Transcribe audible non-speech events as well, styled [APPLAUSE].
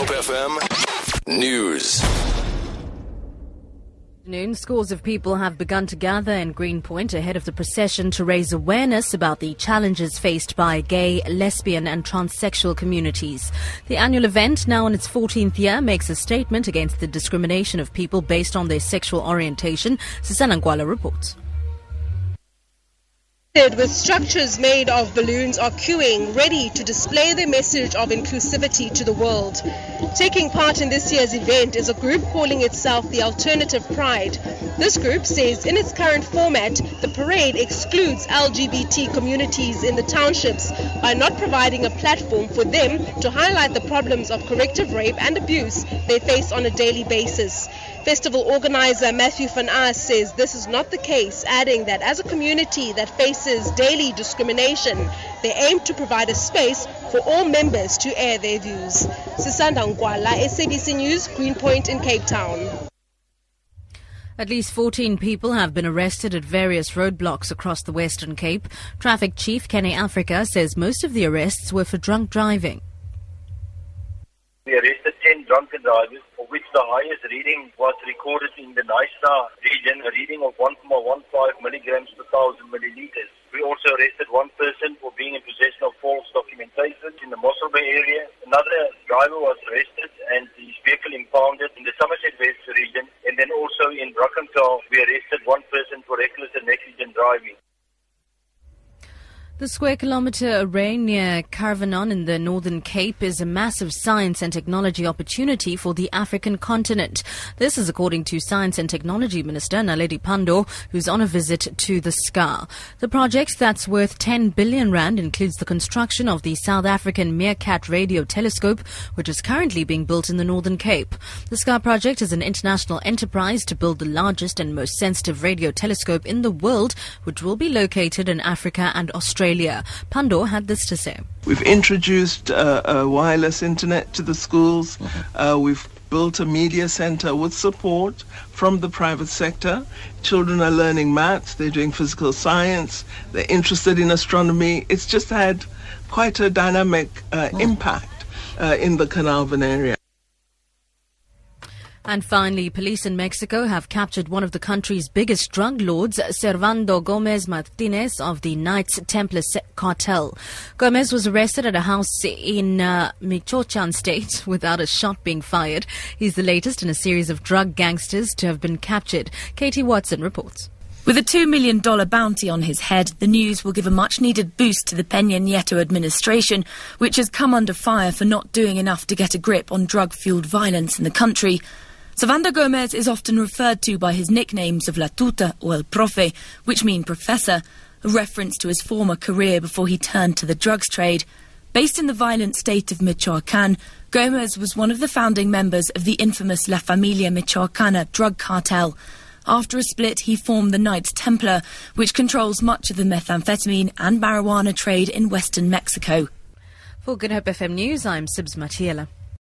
Hope FM News. Noon, scores of people have begun to gather in Greenpoint ahead of the procession to raise awareness about the challenges faced by gay, lesbian, and transsexual communities. The annual event, now in its 14th year, makes a statement against the discrimination of people based on their sexual orientation. Sisanda Ngwala reports with structures made of balloons are queuing, ready to display their message of inclusivity to the world. Taking part in this year's event is a group calling itself the Alternative Pride. This group says in its current format, the parade excludes LGBT communities in the townships by not providing a platform for them to highlight the problems of corrective rape and abuse they face on a daily basis. Festival organizer Matthew van Aas says this is not the case, adding that as a community that faces daily discrimination, they aim to provide a space for all members to air their views. Sisanda Ngwala, SABC News, Greenpoint in Cape Town. At least 14 people have been arrested at various roadblocks across the Western Cape. Traffic Chief Kenny Africa says most of the arrests were for drunk driving. We arrested 10 drunken drivers which the highest reading was recorded in the Knysna region, a reading of 1.15 milligrams per thousand milliliters. We also arrested one person for being in possession of false documentation in the Mossel Bay area. Another driver was arrested and his vehicle impounded in the Somerset West region. And then also in Brackenfell, we arrested one person for reckless and negligent driving. The square kilometre array near Carnarvon in the Northern Cape is a massive science and technology opportunity for the African continent. This is according to Science and Technology Minister Naledi Pandor, who's on a visit to the SKA. The project that's worth 10 billion rand includes the construction of the South African Meerkat radio telescope, which is currently being built in the Northern Cape. The SKA project is an international enterprise to build the largest and most sensitive radio telescope in the world, which will be located in Africa and Australia. Australia. Pandor had this to say. We've introduced uh, a wireless internet to the schools. Uh, we've built a media center with support from the private sector. Children are learning maths, they're doing physical science, they're interested in astronomy. It's just had quite a dynamic uh, impact uh, in the Carnarvon area. And finally, police in Mexico have captured one of the country's biggest drug lords, Servando Gomez Martinez of the Knights Templar cartel. Gomez was arrested at a house in uh, Michoacan state [LAUGHS] without a shot being fired. He's the latest in a series of drug gangsters to have been captured. Katie Watson reports. With a $2 million bounty on his head, the news will give a much needed boost to the Peña Nieto administration, which has come under fire for not doing enough to get a grip on drug fueled violence in the country. Servando Gomez is often referred to by his nicknames of La Tuta or El Profe, which mean professor, a reference to his former career before he turned to the drugs trade. Based in the violent state of Michoacan, Gomez was one of the founding members of the infamous La Familia Michoacana drug cartel. After a split, he formed the Knights Templar, which controls much of the methamphetamine and marijuana trade in western Mexico. For Good Hope FM News, I'm Sibs Matiela.